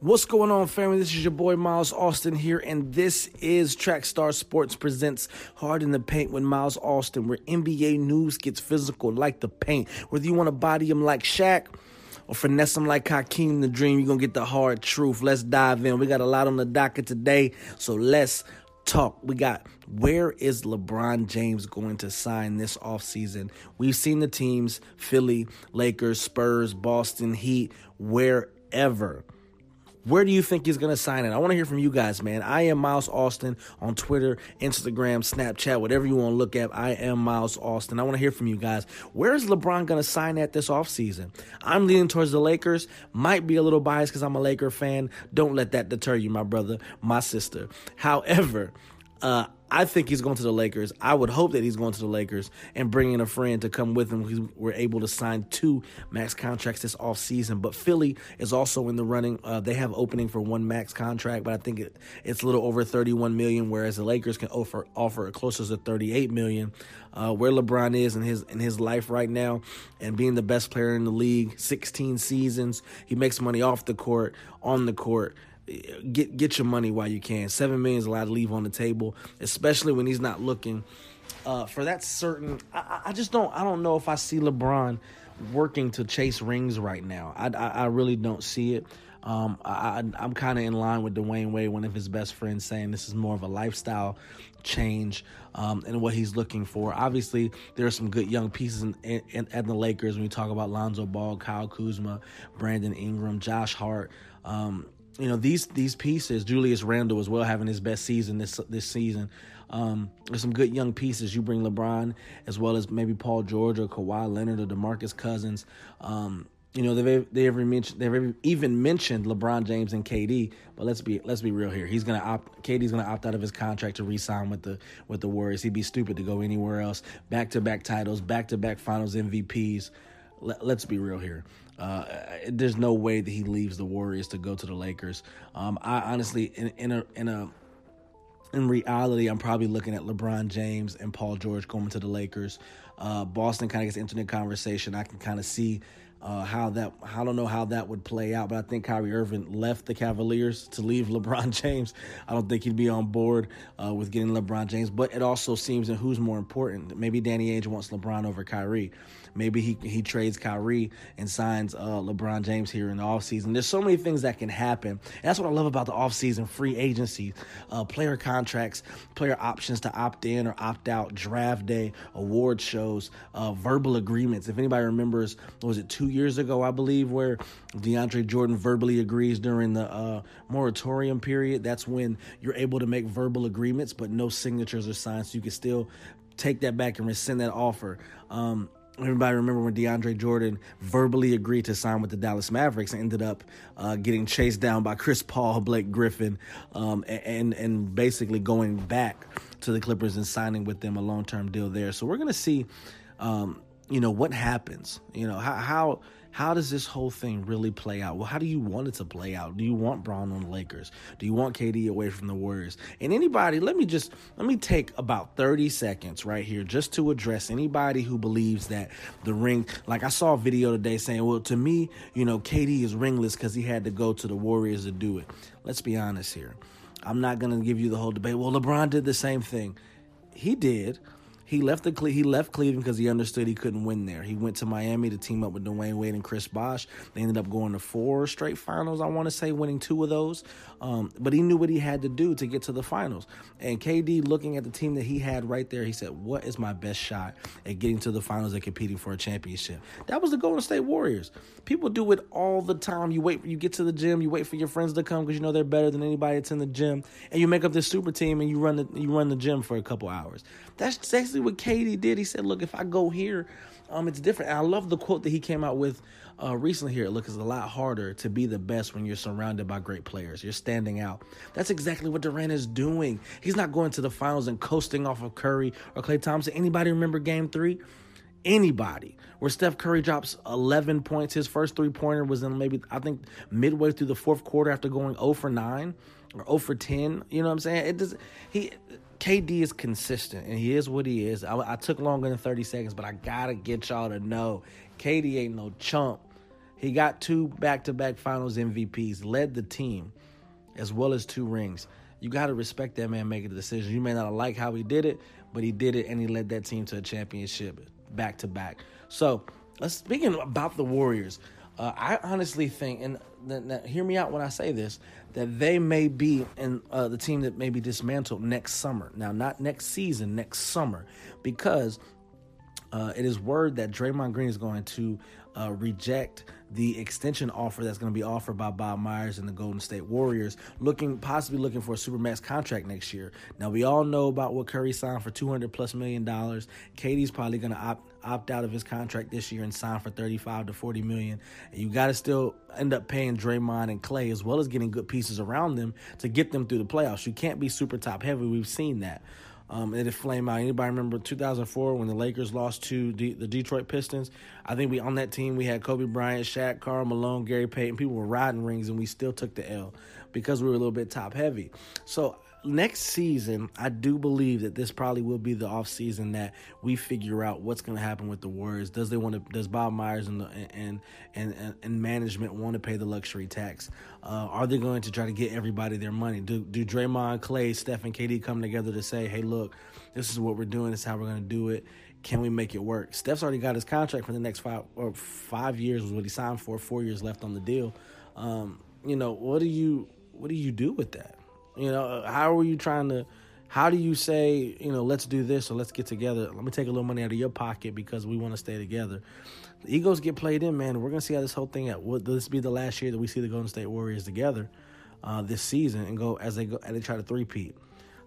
What's going on, family? This is your boy Miles Austin here, and this is Trackstar Sports Presents Hard in the Paint with Miles Austin, where NBA news gets physical like the paint. Whether you want to body him like Shaq or finesse him like Hakeem the Dream, you're going to get the hard truth. Let's dive in. We got a lot on the docket today, so let's talk. We got where is LeBron James going to sign this offseason? We've seen the teams Philly, Lakers, Spurs, Boston, Heat, wherever. Where do you think he's going to sign it? I want to hear from you guys, man. I am Miles Austin on Twitter, Instagram, Snapchat, whatever you want to look at. I am Miles Austin. I want to hear from you guys. Where is LeBron going to sign at this offseason? I'm leaning towards the Lakers. Might be a little biased because I'm a Laker fan. Don't let that deter you, my brother, my sister. However, uh, I think he's going to the Lakers. I would hope that he's going to the Lakers and bringing a friend to come with him. We were able to sign two max contracts this off season. But Philly is also in the running. Uh, they have opening for one max contract, but I think it, it's a little over 31 million, whereas the Lakers can offer offer closer to 38 million. Uh, where LeBron is in his in his life right now, and being the best player in the league, 16 seasons, he makes money off the court, on the court get get your money while you can. Seven million is a lot to leave on the table, especially when he's not looking uh, for that certain. I, I, just don't. I don't know if I see LeBron working to chase rings right now. I I, I really don't see it. Um, I, am kind of in line with Dwyane Wade, one of his best friends, saying this is more of a lifestyle change um, and what he's looking for. Obviously, there are some good young pieces in, in, in, the Lakers when we talk about Lonzo Ball, Kyle Kuzma, Brandon Ingram, Josh Hart. Um, you know these these pieces, Julius Randle as well having his best season this this season. Um, there's some good young pieces. You bring LeBron as well as maybe Paul George or Kawhi Leonard or DeMarcus Cousins. Um, you know they've they ever mentioned they've even mentioned LeBron James and KD, but let's be let's be real here. He's gonna opt KD's gonna opt out of his contract to re-sign with the with the Warriors. He'd be stupid to go anywhere else. Back to back titles, back to back Finals MVPs. Let, us be real here. Uh, there's no way that he leaves the Warriors to go to the Lakers. Um, I honestly, in, in a in a in reality, I'm probably looking at LeBron James and Paul George going to the Lakers. Uh, Boston kind of gets into the conversation. I can kind of see uh, how that I don't know how that would play out, but I think Kyrie Irving left the Cavaliers to leave LeBron James. I don't think he'd be on board uh, with getting LeBron James, but it also seems that who's more important. Maybe Danny Ainge wants LeBron over Kyrie. Maybe he he trades Kyrie and signs uh, LeBron James here in the offseason. There's so many things that can happen. And that's what I love about the offseason free agency, uh, player contracts, player options to opt in or opt out, draft day, award shows, uh, verbal agreements. If anybody remembers, was it two years ago, I believe, where DeAndre Jordan verbally agrees during the uh, moratorium period? That's when you're able to make verbal agreements, but no signatures are signed, so you can still take that back and rescind that offer. Um, Everybody remember when DeAndre Jordan verbally agreed to sign with the Dallas Mavericks and ended up uh, getting chased down by Chris Paul, Blake Griffin, um, and and basically going back to the Clippers and signing with them a long term deal there. So we're gonna see, um, you know, what happens. You know how how how does this whole thing really play out? Well, how do you want it to play out? Do you want Bron on the Lakers? Do you want KD away from the Warriors? And anybody, let me just let me take about 30 seconds right here just to address anybody who believes that the ring like I saw a video today saying, "Well, to me, you know, KD is ringless cuz he had to go to the Warriors to do it." Let's be honest here. I'm not going to give you the whole debate. Well, LeBron did the same thing. He did. He left the he left Cleveland because he understood he couldn't win there. He went to Miami to team up with Dwyane Wade and Chris Bosh. They ended up going to four straight finals. I want to say winning two of those. Um, but he knew what he had to do to get to the finals. And KD, looking at the team that he had right there, he said, "What is my best shot at getting to the finals and competing for a championship?" That was the Golden State Warriors. People do it all the time. You wait, you get to the gym, you wait for your friends to come because you know they're better than anybody that's in the gym, and you make up this super team and you run the you run the gym for a couple hours. That's basically what KD did. He said, "Look, if I go here." Um, it's different. And I love the quote that he came out with uh, recently here. Look, it's a lot harder to be the best when you're surrounded by great players. You're standing out. That's exactly what Durant is doing. He's not going to the finals and coasting off of Curry or Klay Thompson. Anybody remember game three? Anybody. Where Steph Curry drops 11 points. His first three pointer was in maybe, I think, midway through the fourth quarter after going 0 for 9 or 0 for 10. You know what I'm saying? It does, he, KD is consistent and he is what he is. I, I, took longer than 30 seconds, but I gotta get y'all to know KD ain't no chump. He got two back-to-back Finals MVPs, led the team, as well as two rings. You got to respect that man making the decision. You may not like how he did it, but he did it and he led that team to a championship back to back. So, uh, speaking about the Warriors, uh, I honestly think, and th- th- hear me out when I say this, that they may be in uh, the team that may be dismantled next summer. Now, not next season, next summer, because uh, it is word that Draymond Green is going to uh, reject the extension offer that's going to be offered by Bob Myers and the Golden State Warriors, looking possibly looking for a supermax contract next year. Now we all know about what Curry signed for 200 plus million dollars. KD's probably going to opt opt out of his contract this year and sign for 35 to 40 million. And you got to still end up paying Draymond and Klay as well as getting good pieces around them to get them through the playoffs. You can't be super top heavy. We've seen that um, and it flame out. Anybody remember 2004 when the Lakers lost to D- the Detroit Pistons? I think we on that team we had Kobe Bryant, Shaq, Karl Malone, Gary Payton. People were riding rings, and we still took the L because we were a little bit top heavy. So next season, I do believe that this probably will be the off season that we figure out what's going to happen with the Warriors. Does they want to? Does Bob Myers and the, and, and and management want to pay the luxury tax? Uh, are they going to try to get everybody their money? Do do Draymond, Klay, Steph, and KD come together to say, "Hey, look, this is what we're doing. This is how we're going to do it." Can we make it work? Steph's already got his contract for the next five or five years was what he signed for. Four years left on the deal. Um, you know, what do you what do you do with that? You know, how are you trying to? How do you say, you know, let's do this or let's get together? Let me take a little money out of your pocket because we want to stay together. The egos get played in, man. We're gonna see how this whole thing. At will this be the last year that we see the Golden State Warriors together uh, this season and go as they go as they try to three-peat?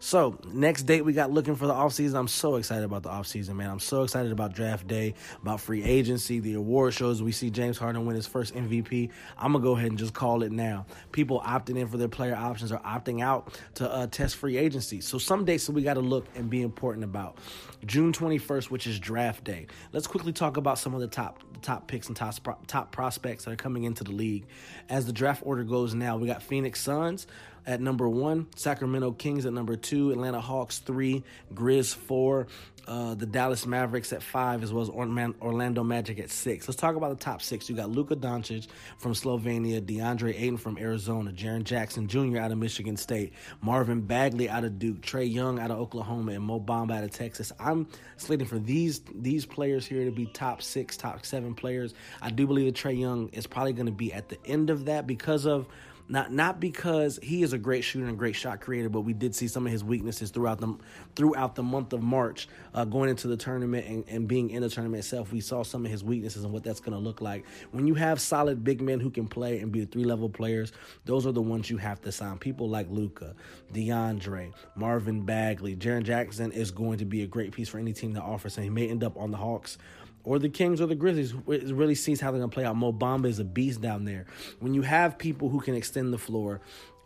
So, next date we got looking for the offseason. I'm so excited about the offseason, man. I'm so excited about draft day, about free agency, the award shows. We see James Harden win his first MVP. I'm going to go ahead and just call it now. People opting in for their player options are opting out to uh, test free agency. So, some dates that we got to look and be important about. June 21st, which is draft day. Let's quickly talk about some of the top the top picks and top top prospects that are coming into the league. As the draft order goes now, we got Phoenix Suns at number one, Sacramento Kings at number two, Atlanta Hawks three, Grizz four, uh, the Dallas Mavericks at five, as well as Orlando Magic at six. Let's talk about the top six. You got Luka Doncic from Slovenia, DeAndre Ayton from Arizona, Jaren Jackson Jr. out of Michigan State, Marvin Bagley out of Duke, Trae Young out of Oklahoma, and Mo Bamba out of Texas. I'm slating for these these players here to be top six, top seven players. I do believe that Trae Young is probably going to be at the end of that because of not not because he is a great shooter and great shot creator, but we did see some of his weaknesses throughout the throughout the month of March, uh, going into the tournament and, and being in the tournament itself. We saw some of his weaknesses and what that's going to look like. When you have solid big men who can play and be three level players, those are the ones you have to sign. People like Luka, DeAndre, Marvin Bagley, Jaren Jackson is going to be a great piece for any team that offers, and he may end up on the Hawks or the Kings or the Grizzlies. It really sees how they're going to play out. Mo Bamba is a beast down there. When you have people who can extend the floor,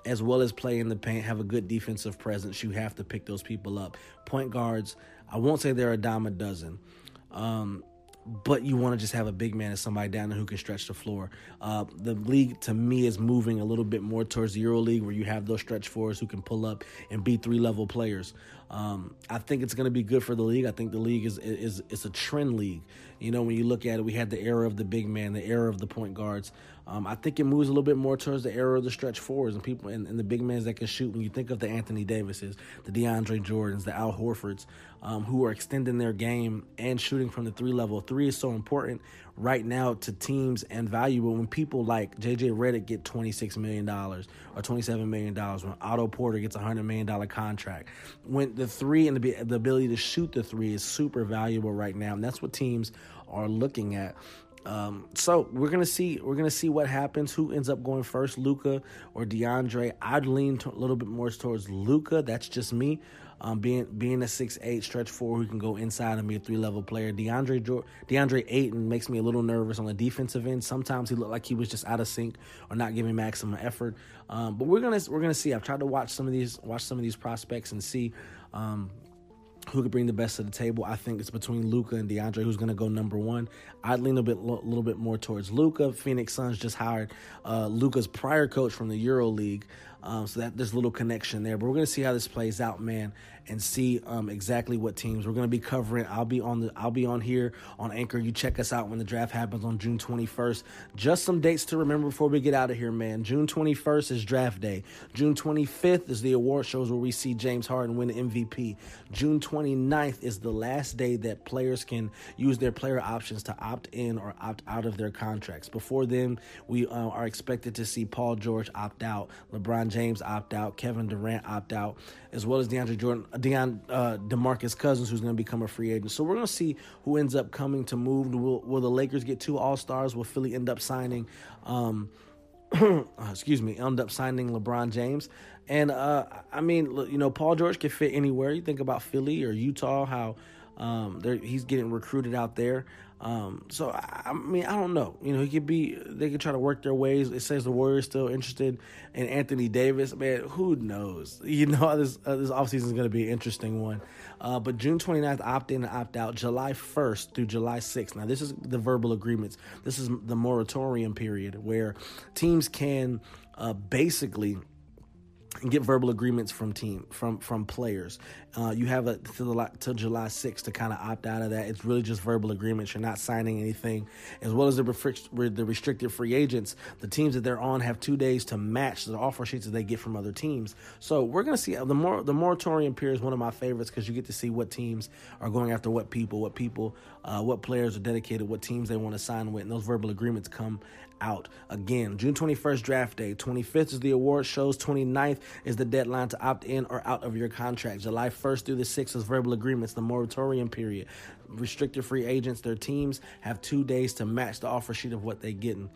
as well as play in the paint, have a good defensive presence, you have to pick those people up. Point guards, I won't say they're a dime a dozen. Um, but you want to just have a big man and somebody down there who can stretch the floor. Uh, the league, to me, is moving a little bit more towards the Euro League, where you have those stretch fours who can pull up and be three level players. Um, I think it's going to be good for the league. I think the league is is is a trend league. You know, when you look at it, we had the era of the big man, the era of the point guards. Um, I think it moves a little bit more towards the era of the stretch fours and people and, and the big men that can shoot. When you think of the Anthony Davises, the DeAndre Jordans, the Al Horfords, um, who are extending their game and shooting from the three level. Three is so important right now to teams and valuable when people like JJ Redick get $26 million or $27 million, when Otto Porter gets a $100 million contract. When the three and the, the ability to shoot the three is super valuable right now. And that's what teams are looking at. Um, so we're gonna see we're gonna see what happens. Who ends up going first, Luka or DeAndre? I'd lean to, a little bit more towards Luka. That's just me. Um, being being a six eight stretch four who can go inside and be a three level player. DeAndre DeAndre Ayton makes me a little nervous on the defensive end. Sometimes he looked like he was just out of sync or not giving maximum effort. Um, but we're gonna we're gonna see. I've tried to watch some of these watch some of these prospects and see. Um, who could bring the best to the table. I think it's between Luka and DeAndre, who's going to go number one. I'd lean a bit, a little bit more towards Luka. Phoenix Suns just hired uh, Luka's prior coach from the Euro League, um, so that there's a little connection there. But we're going to see how this plays out, man. And see um, exactly what teams we're going to be covering. I'll be on the I'll be on here on Anchor. You check us out when the draft happens on June 21st. Just some dates to remember before we get out of here, man. June 21st is draft day. June 25th is the award shows where we see James Harden win MVP. June 29th is the last day that players can use their player options to opt in or opt out of their contracts. Before then, we uh, are expected to see Paul George opt out, LeBron James opt out, Kevin Durant opt out, as well as DeAndre Jordan, Deon, uh, DeMarcus Cousins, who's going to become a free agent. So we're going to see who ends up coming to move. Will, will the Lakers get two All Stars? Will Philly end up signing? Um, uh, excuse me, end up signing LeBron James. And uh, I mean, you know, Paul George can fit anywhere. You think about Philly or Utah, how um, he's getting recruited out there. Um, so I, I, mean, I don't know. You know, he could be. They could try to work their ways. It says the Warriors still interested in Anthony Davis. Man, who knows? You know, this uh, this offseason is going to be an interesting one. Uh, but June 29th, opt in and opt out. July 1st through July 6th. Now, this is the verbal agreements. This is the moratorium period where teams can uh, basically and get verbal agreements from team from from players. Uh, you have a July 6th to kind of opt out of that. It's really just verbal agreements. You're not signing anything, as well as the, the restricted free agents. The teams that they're on have two days to match the offer sheets that they get from other teams. So we're gonna see the more the moratorium period is one of my favorites because you get to see what teams are going after what people, what people, uh, what players are dedicated, what teams they want to sign with, and those verbal agreements come out again. June 21st draft day. 25th is the award shows. 29th is the deadline to opt in or out of your contract. July 1st through the 6th is verbal agreements, the moratorium period. Restricted free agents, their teams have two days to match the offer sheet of what they're getting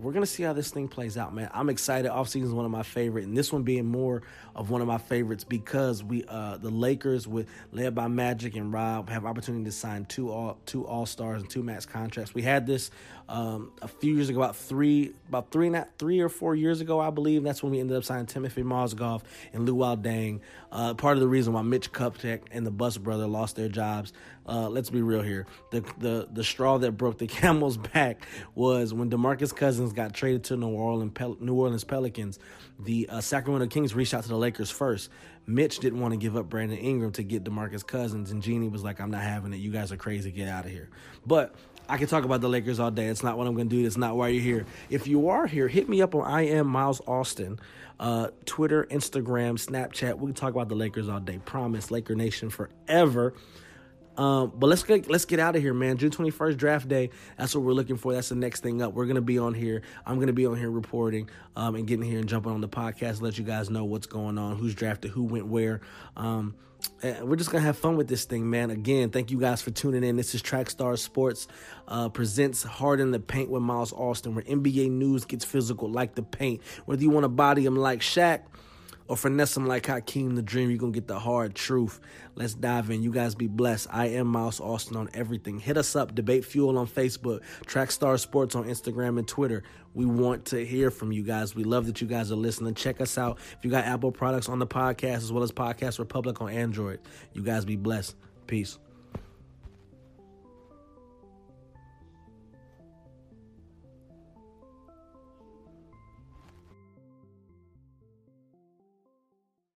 we're gonna see how this thing plays out, man. I'm excited. Off season is one of my favorite, and this one being more of one of my favorites because we, uh, the Lakers, with led by Magic and Rob, have opportunity to sign two all two All Stars and two max contracts. We had this um, a few years ago, about three, about three, not three or four years ago, I believe. That's when we ended up signing Timothy Mozgov and Luol Deng. Uh, part of the reason why Mitch Kupchak and the Buss brother lost their jobs. Uh, let's be real here. The, the the straw that broke the camel's back was when DeMarcus Cousins got traded to New Orleans Pel- New Orleans Pelicans. The uh, Sacramento Kings reached out to the Lakers first. Mitch didn't want to give up Brandon Ingram to get DeMarcus Cousins, and Jeanie was like, "I'm not having it. You guys are crazy. Get out of here." But I can talk about the Lakers all day. It's not what I'm going to do. It's not why you're here. If you are here, hit me up on I am Miles Austin, uh, Twitter, Instagram, Snapchat. We can talk about the Lakers all day. Promise, Laker Nation forever. Um, but let's get let's get out of here, man. June twenty first draft day. That's what we're looking for. That's the next thing up. We're gonna be on here. I'm gonna be on here reporting um, and getting here and jumping on the podcast, let you guys know what's going on, who's drafted, who went where. Um, we're just gonna have fun with this thing, man. Again, thank you guys for tuning in. This is Trackstar Sports uh, presents Hard in the Paint with Miles Austin, where NBA news gets physical like the paint. Whether you want to body him like Shaq or finesse them like Hakeem the Dream, you're going to get the hard truth. Let's dive in. You guys be blessed. I am Miles Austin on everything. Hit us up, Debate Fuel on Facebook, Trackstar Sports on Instagram and Twitter. We want to hear from you guys. We love that you guys are listening. Check us out. If you got Apple products on the podcast as well as Podcast Republic on Android, you guys be blessed. Peace.